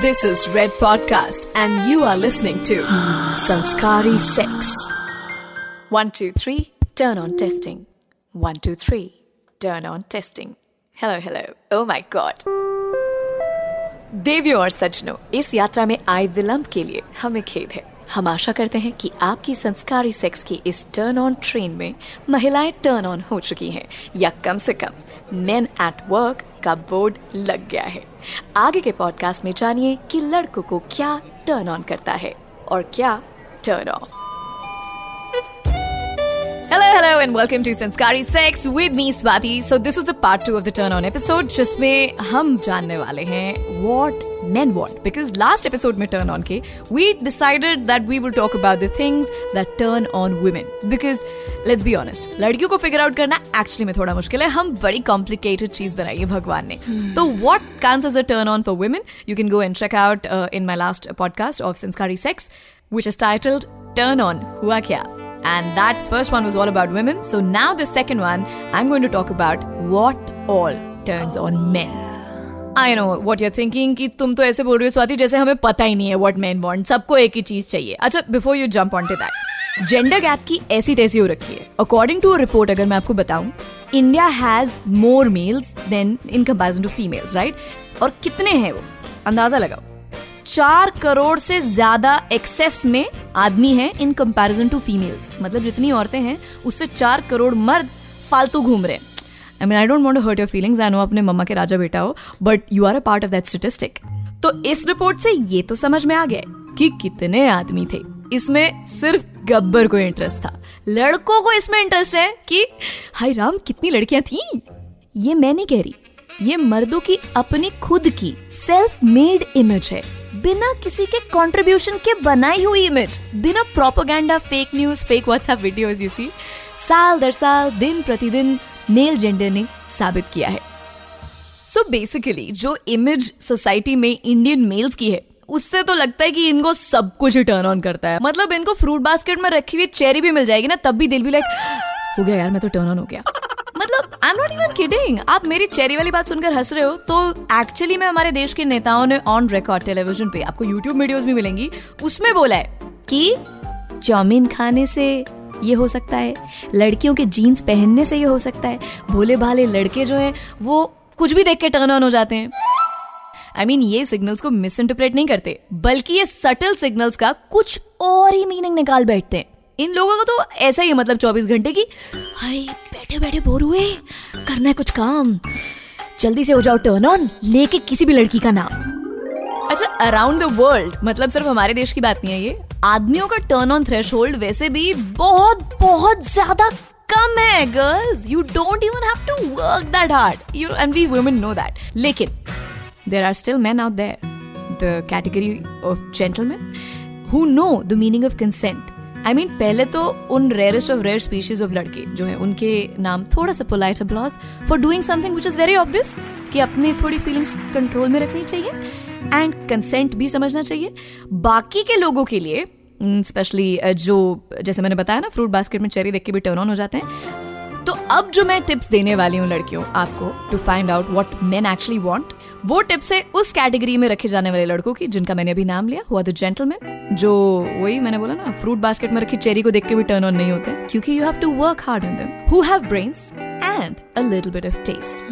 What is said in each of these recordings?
This is Red Podcast, and you are listening to Sanskari Sex. One, two, three, turn on testing. One, two, three, turn on testing. Hello, hello. Oh my god. देवियों और सज्जनों इस यात्रा में आए विलंब के लिए हमें खेद है हम आशा करते हैं कि आपकी संस्कारी सेक्स की इस टर्न ऑन ट्रेन में महिलाएँ टर्न ऑन हो चुकी हैं या कम से कम मेन एट वर्क का बोर्ड लग गया है आगे के पॉडकास्ट में जानिए कि लड़कों को क्या टर्न ऑन करता है और क्या turn off Hello, hello, and welcome to Sanskari Sex with me, Swati. So this is the part two of the Turn On episode, जिसमें हम जानने वाले हैं what men want. Because last episode में Turn On के, we decided that we will talk about the things that turn on women. Because let's be honest, लड़कियों को figure out करना actually में थोड़ा मुश्किल है. हम बड़ी complicated चीज़ बनाई है भगवान ने. तो what counts as a turn on for women? You can go and check out uh, in my last podcast of Sanskari Sex, which is titled Turn On हुआ क्या? And that first one was all about women. So now the second one, I'm going to talk about what all turns on men. I know what you're thinking कि तुम तो ऐसे बोल रही हो स्वाति जैसे हमें पता ही नहीं है what men want. सबको एक ही चीज़ चाहिए. अच्छा before you jump onto that, gender gap की ऐसी तैसी हो रखी है। अकॉर्डिंग टू रिपोर्ट अगर मैं आपको बताऊँ India has more males than in comparison to females right और कितने हैं वो? अंदाज़ा लगाओ। चार करोड़ से ज़्यादा एक्सेस में आदमी हैं इन कंपैरिजन टू फीमेल्स मतलब जितनी औरतें हैं उससे चार करोड़ मर्द फालतू घूम रहे हैं। I mean I don't want to hurt your feelings I know अपने मम्मा के राजा बेटा हो but you are a part of that statistic तो इस रिपोर्ट से ये तो समझ में आ गया कि कितने आदमी थे। इसमें सिर्फ़ गब्बर को इंटरेस्ट था। लड़कों को इसमें इंटरेस्ट है कि, हाय राम, कितनी लड़कियाँ थी? ये मैं नहीं कह रही। ये मर्दों की अपनी खुद की सेल्फ मेड इमेज है। बिना किसी के कंट्रीब्यूशन के बनाई हुई इमेज बिना propaganda fake news fake WhatsApp videos you see साल दर साल, दिन प्रतिदिन मेल जेंडर ने साबित किया है। सो so बेसिकली जो इमेज सोसाइटी में इंडियन मेल्स की है, उससे तो लगता है कि इनको सब कुछ टर्न ऑन करता है। मतलब इनको फ्रूट बास्केट में रखी हुई चेरी भी मिल जाएगी ना, तब भी दिल भी लाइक हो गया यार, मैं तो टर्न ऑन हो गया। मतलब I am not even kidding आप मेरी चेरी वाली बात सुनकर हंस रहे हो तो एक्चुअली में हमारे देश के नेताओं ने ऑन रिकॉर्ड टेलीविज़न पे, आपको यूट्यूब वीडियोस भी मिलेंगी, उसमें बोला है कि चाउमीन खाने से ये हो सकता है। लड़कियों के जीन्स पहनने से ये हो सकता है। भोले भाले लड़के जो हैं वो कुछ भी देख के टर्न ऑन हो जाते हैं। आई I मीन mean, ये सिग्नल्स को मिस इंटरप्रेट नहीं करते बल्कि ये सटल सिग्नल्स का कुछ और ही मीनिंग निकाल बैठते हैं। इन लोगों को तो ऐसा ही है मतलब 24 घंटे की हाय बैठे बैठे बोर हुए करना है कुछ काम। जल्दी से हो जाओ टर्न ऑन लेके किसी भी लड़की का नाम। अच्छा अराउंड द वर्ल्ड मतलब सिर्फ़ हमारे देश की बात नहीं है ये। आदमियों का टर्न ऑन थ्रेश होल्ड वैसे भी बहुत बहुत ज़्यादा कम है girls you don't even have to work that hard you and we women know that लेकिन there are still man out there the category of gentleman who know the meaning of consent I I mean mean, पहले तो उन rarest of rare species of लड़के जो है उनके नाम थोड़ा सा polite applause for doing something which is very obvious कि अपनी थोड़ी फीलिंग्स कंट्रोल में रखनी चाहिए। एंड कंसेंट भी समझना चाहिए। बाकी के लोगों के लिए स्पेशली mm, जो जैसे मैंने बताया ना फ्रूट बास्केट में चेरी देख के भी टर्न ऑन हो जाते हैं। तो अब जो मैं टिप्स देने वाली हूँ लड़कियों आपको to find out what man actually want वो टिप्स है उस कैटेगरी में रखे जाने वाले लड़कों की जिनका मैंने अभी नाम लिया हुआ द जेंटलमैन जो वही मैंने बोला ना फ्रूट बास्केट में रखी चेरी को देख के भी टर्न ऑन नहीं होते क्योंकि you have to work hard on them who have brains and a little bit of taste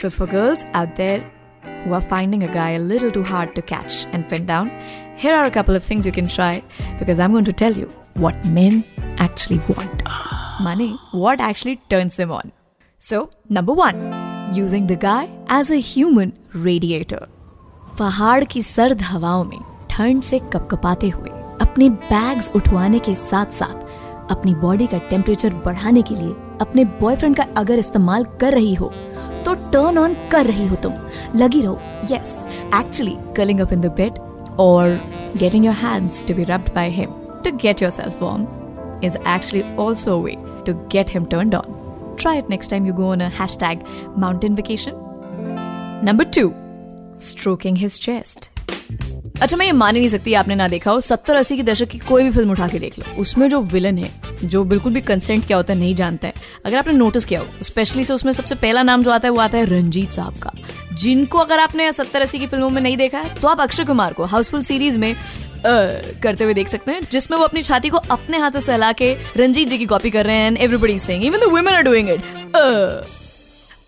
so for girls out there who are finding a guy a little too hard to catch and pin down, here are a couple of things you can try because I'm going to tell you what men actually want. Money, what actually turns them on. So, number one, using the guy as a human radiator. पहाड़ की सर्द हवाओं में ठंड से कपकपाते हुए अपने bags उठवाने के साथ साथ अपनी बॉडी का टेम्परेचर बढ़ाने के लिए अपने बॉयफ्रेंड का अगर इस्तेमाल कर रही हो तो टर्न ऑन कर रही हो तुम लगी रहो yes actually curling up in the bed और getting your hands to be rubbed by him to get yourself warm is actually also a way to get him turned on. Try it next time you go on a hashtag mountain vacation. Number two, stroking his chest. अच्छा मैं ये मान ही नहीं सकती, आपने ना देखा हो, सत्तर अस्सी के दशक की कोई भी फ़िल्म उठा के देख लो। उसमें जो विलन है, जो बिल्कुल भी कंसेंट क्या होता है, नहीं जानता है, अगर आपने नोटिस किया हो स्पेशली से उसमें सबसे पहला नाम जो आता है, वो आता है रंजीत साहब का। जिनको अगर आपने सत्तर अस्सी की फ़िल्मों में नहीं देखा है तो आप अक्षय कुमार को हाउसफुल सीरीज़ में करते हुए देख सकते हैं, जिसमें वो अपनी छाती को अपने हाथ से सहला के रंजीत जी की कॉपी कर रहे हैं everybody saying even the women are doing it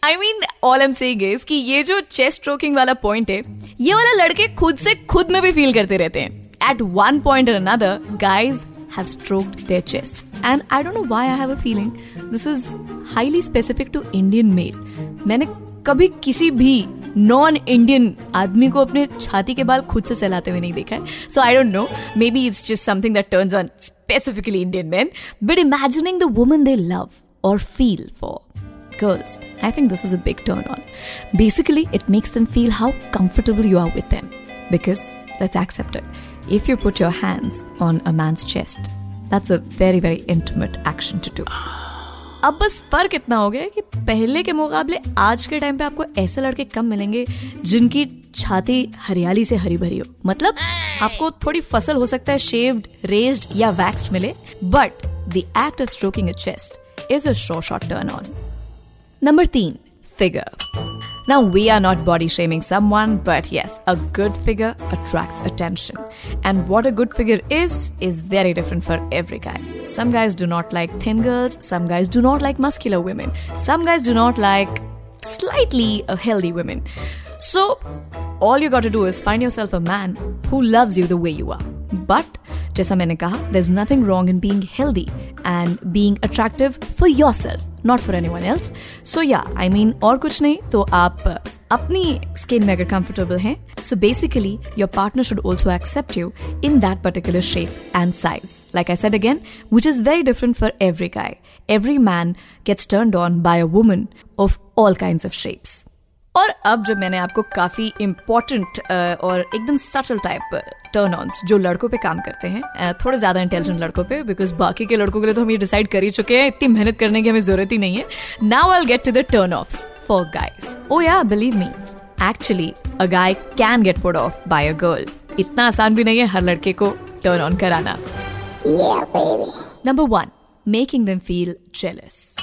I mean all I'm saying is कि ये जो चेस्ट स्ट्रोकिंग वाला पॉइंट है, ये वाला लड़के खुद से खुद में भी फील करते रहते हैं। At one point another guys have stroked their chest and I don't know why I have a feeling this is highly specific to Indian male मैंने कभी किसी भी नॉन इंडियन आदमी को अपने छाती के बाल खुद से सहलाते हुए नहीं देखा है। So I don't know maybe it's just something that turns on specifically Indian man but imagining the woman they love और feel for girls, I think this is a big turn on. Basically, it makes them feel how comfortable you are with them. Because, let's accept it, if you put your hands on a man's chest, that's a very, very intimate action to do. अब बस फ़र्क इतना हो गया कि पहले के मुकाबले आज के टाइम पे आपको ऐसे लड़के कम मिलेंगे जिनकी छाती हरियाली से हरी भरी हो मतलब आपको थोड़ी फ़सल हो सकता है शेव्ड रेज्ड या वैक्स्ड मिले but the act of stroking a chest is a sure shot turn on Number 13, figure. Now, we are not body shaming someone, but yes, a good figure attracts attention. And what a good figure is, is very different for every guy. Some guys do not like thin girls, some guys do not like muscular women, some guys do not like slightly healthy women. So, all you got to do is find yourself a man who loves you the way you are. But जैसा मैंने कहा there is nothing wrong in being healthy and being attractive for yourself not for anyone else so yeah I mean और कुछ नहीं तो आप अपनी skin में अगर कंफर्टेबल हैं so basically your partner should also accept you in that particular shape and size like I said again, which is very different for every guy. Every man gets turned on by a woman of all kinds of shapes. और अब जब मैंने आपको काफ़ी important और एकदम subtle type turn on जो लड़कों पे काम करते हैं थोड़े ज़्यादा इंटेलिजेंट लड़कों पे बिकॉज़ बाकी के लड़कों के लिए तो हम ये डिसाइड कर ही चुके हैं इतनी मेहनत करने की हमें ज़रूरत ही नहीं है। Now I get to the turn off for guys oh yeah believe me actually a guy can get put off by a girl इतना आसान भी नहीं है हर लड़के को टर्न ऑन कराना number one making them feel jealous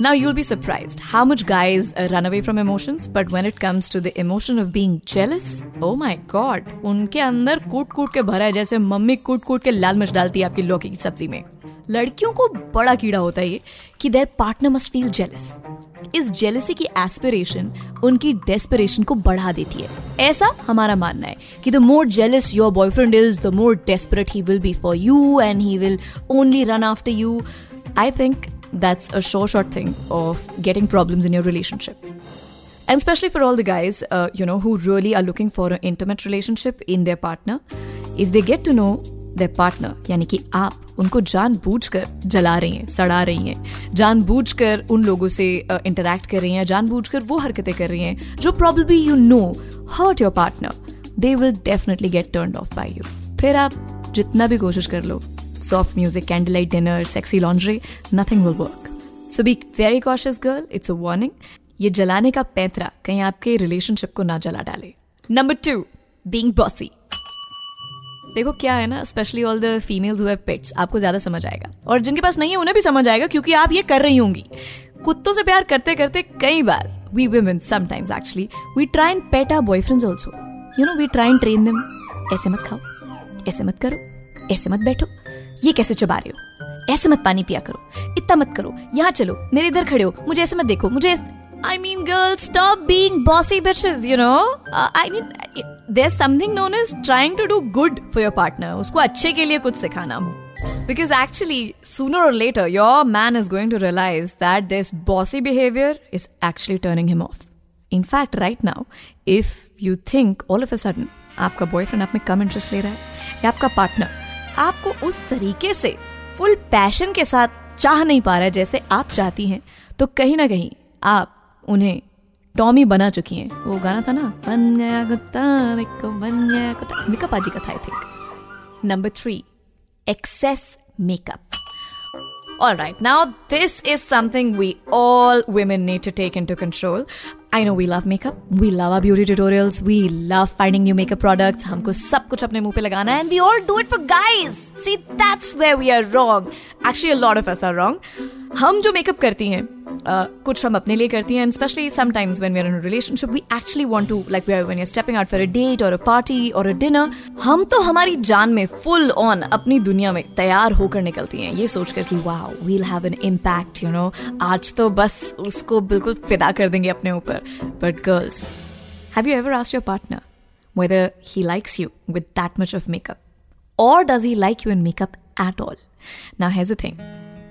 Now, you'll be surprised how much guys uh, run away from emotions, but when it comes to the emotion of being jealous, oh my god, उनके अंदर कूट कूट के भरा है जैसे mummy कूट कूट के लाल मिर्च डालती है आपकी लौकी की सब्ज़ी में। लड़कियों को बड़ा कीड़ा होता है ये कि their partner must feel jealous इस जेलसी की एस्पिरेशन उनकी डेस्पिरेशन को बढ़ा देती है। ऐसा हमारा मानना है कि the more jealous your boyfriend is the more desperate he will be for you and he will only run after you I think that's a sure short thing of getting problems in your relationship. And especially for all the guys, uh, you know, who really are looking for an intimate relationship in their partner, if they get to know their partner, यानी कि आप उनको जानबूझकर जला रही हैं सड़ा रही हैं जानबूझकर उन लोगों से इंटरेक्ट uh, कर रही हैं जानबूझकर वो हरकतें कर रही हैं जो probably you know hurt your partner they will definitely get turn off by you फिर आप जितना भी कोशिश कर लो soft music, candlelight dinner, sexy laundry, nothing will work. So be very cautious, girl. It's a warning. ये जलाने का पैंतरा कहीं आपके रिलेशनशिप को ना जला डाले. नंबर टू बींग बॉसी देखो क्या है ना specially all the females have pets आपको ज़्यादा समझ आएगा. और जिनके पास नहीं है उन्हें भी समझ आएगा क्योंकि आप ये कर रही होंगी. कुत्तों से प्यार करते करते कई बार we women sometimes actually we try and pet our boyfriends also you know we try and train them ऐसे मत खाओ ऐसे मत करो ऐसे मत बैठो. ये कैसे चबा रहे हो? ऐसे मत पानी पिया करो। इतना मत करो। यहाँ चलो। मेरे इधर खड़े हो। मुझे ऐसे मत देखो। मुझे I mean girl stop being bossy bitches you know I mean there something known is trying to do good for your partner उसको अच्छे के लिए कुछ सिखाना Because actually, sooner or later, your man is going to realize that this bossy behavior is actually turning him off. In fact, right now, if you think all of a sudden आपका boyfriend आप में कम interest ले रहा है या आपका partner आपको उस तरीके से फुल पैशन के साथ चाह नहीं पा रहा जैसे आप चाहती हैं तो कहीं ना कहीं आप उन्हें टॉमी बना चुकी हैं। वो गाना था ना बन गया कुत्ता बन गया कुत्ता। का था I think number three excess makeup All right, now this is something we all women need to take into control. I know we love makeup we love our beauty tutorials, we love finding new makeup products. हमको सब कुछ अपने मुँह पे लगाना है we all do it for guys. See, that's where we are wrong. Actually, a lot of us are wrong. हम जो मेकअप करती हैं uh, कुछ हम अपने लिए करती हैं and specially sometimes when we are in relationship we actually want to like we are when you stepping out for a date और अ पार्टी और अ डिनर हम तो हमारी जान में फुल ऑन अपनी दुनिया में तैयार होकर निकलती हैं ये सोचकर कि वाह we'll have an impact you know आज तो बस उसको बिल्कुल फिदा कर देंगे अपने ऊपर but girls have you ever asked your partner whether he likes you with that much of makeup? Or does he like you in makeup at all? Now, here's the thing.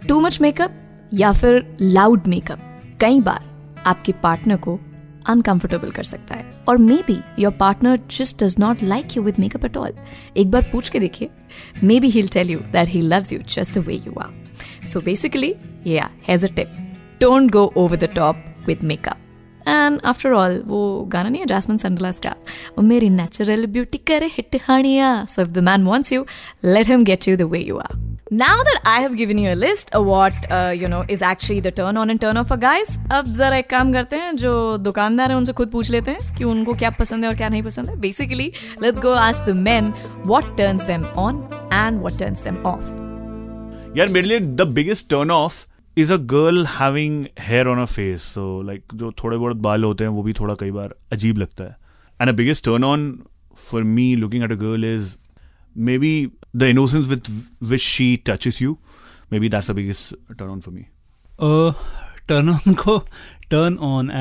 Too much makeup या फिर loud makeup कई बार आपके partner को uncomfortable कर सकता है। और maybe your partner just does not like you with makeup at all एक बार पूछ के देखिए। Maybe he'll tell you that he loves you just the way you are so basically yeah here's a tip don't go over the top with makeup and after all वो गाना नहीं है जैसमिन सनग्लास का। वो मेरी नेचुरल ब्यूटी करे hit Hania. So if the man wants you let him get you the way you are Now that I have given you a list of what uh, you know is actually the turn on and turn off for guys, अब जरा एक काम करते हैं जो दुकानदार है उनसे खुद पूछ लेते हैं कि उनको क्या पसंद है और क्या नहीं पसंद है। Basically let's go ask the men what turns them on and what turns them off यार मेरे लिए the biggest turn off is a girl having hair on a face so like जो थोड़े बहुत बाल होते हैं, वो भी थोड़ा कई बार अजीब लगता है। And a biggest turn on for me looking at a girl is maybe the innocence with which she touches you maybe that's the biggest turn on for me turn on को turn on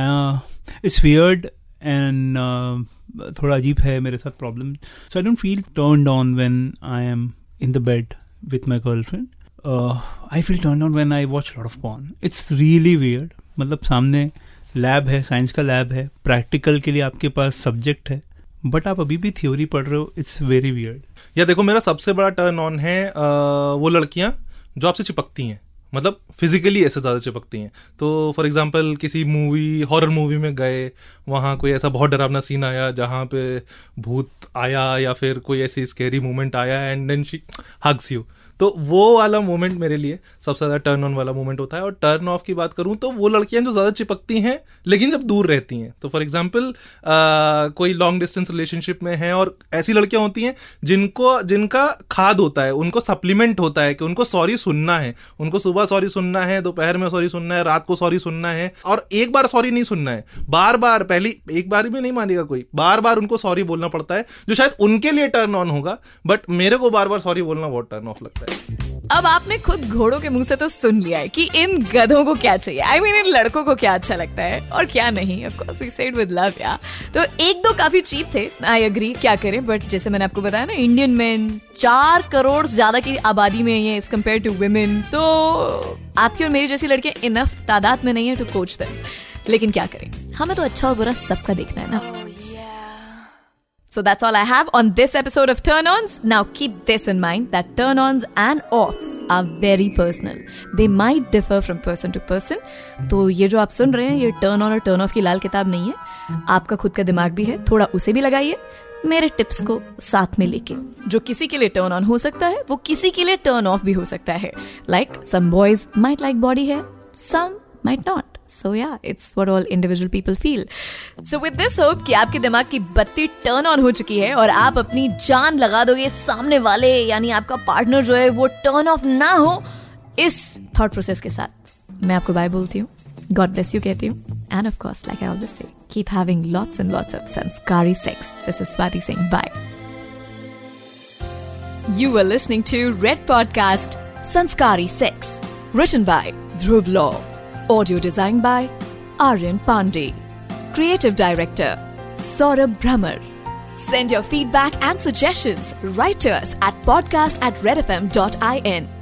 it's weird and थोड़ा अजीब है मेरे साथ problem so I don't feel turn on when I am in the bed with my girlfriend I feel turn on when I watch lot of porn it's really weird मतलब सामने lab है science का lab है practical के लिए आपके पास subject है but आप अभी भी थ्योरी पढ़ रहे हो इट्स वेरी वियर्ड या देखो मेरा सबसे बड़ा टर्न ऑन है आ, वो लड़कियाँ जो आपसे चिपकती हैं। मतलब फिजिकली ऐसे ज़्यादा चिपकती हैं। तो फॉर एग्जांपल किसी मूवी हॉरर मूवी में गए वहाँ कोई ऐसा बहुत डरावना सीन आया जहाँ पे भूत आया या फिर कोई ऐसी स्केरी मोमेंट आया and then she hugs you तो वो वाला मोमेंट मेरे लिए सबसे ज़्यादा टर्न ऑन वाला मोमेंट होता है। और टर्न ऑफ़ की बात करूँ तो वो लड़कियाँ जो ज़्यादा चिपकती हैं, लेकिन जब दूर रहती हैं। तो फॉर एग्ज़ाम्पल कोई लॉन्ग डिस्टेंस रिलेशनशिप में है और ऐसी लड़कियाँ होती हैं जिनको, जिनका खाद होता है, उनको सप्लीमेंट होता है कि उनको सॉरी सुनना है। उनको सुबह सॉरी सुनना है, दोपहर में सॉरी सुनना है, रात को सॉरी सुनना है और एक बार सॉरी नहीं सुनना है। बार बार पहली, एक बार भी नहीं मानेगा कोई। बार बार उनको सॉरी बोलना पड़ता है, जो शायद उनके लिए टर्न ऑन होगा बट मेरे को बार बार सॉरी बोलना बहुत टर्न ऑफ़ लगता है। अब आपने खुद घोड़ों के मुँह से तो सुन लिया है कि इन गधों को क्या चाहिए। आई I मीन mean, इन लड़कों को क्या अच्छा लगता है और क्या नहीं? Of course we said with love या तो एक दो काफ़ी चीप थे। आई अग्री क्या करें? बट जैसे मैंने आपको बताया ना इंडियन मैन चार करोड़ ज़्यादा की आबादी में ये एज कंपेयर टू वुमेन तो आपकी और मेरी जैसी लड़कियाँ इनफ तादाद में नहीं है टू कोच देम लेकिन क्या करें? हमें तो अच्छा और बुरा सबका देखना है ना। So that's all I have on this episode of Turn Ons. Now keep this in mind that turn ons and offs are very personal. They might differ from person to person. तो ये जो आप सुन रहे हैं ये turn on और turn off की लाल किताब नहीं है आपका खुद का दिमाग भी है थोड़ा उसे भी लगाइए मेरे टिप्स को साथ में लेके जो किसी के लिए टर्न ऑन हो सकता है वो किसी के लिए टर्न ऑफ़ भी हो सकता है like some boys might like body है some might not so yeah it's what all individual people feel so with this hope कि आपके दिमाग की बत्ती टर्न ऑन हो चुकी है और आप अपनी जान लगा दोगे सामने वाले यानी आपका पार्टनर जो है वो टर्न ऑफ़ ना हो इस थॉट प्रोसेस के साथ। मैं आपको बाय बोलती हूँ। गॉड ब्लेस यू कहती हूँ। And of course like I always say keep having lots and lots of संस्कारी sex this is Swati Singh bye You were listening to Red Podcast Sanskari Sex, written by Dhruv Law. Audio designed by Aryan Pandey. Creative Director Saurabh Brahmer. Send your feedback and suggestions right to us at podcast at redfm.in.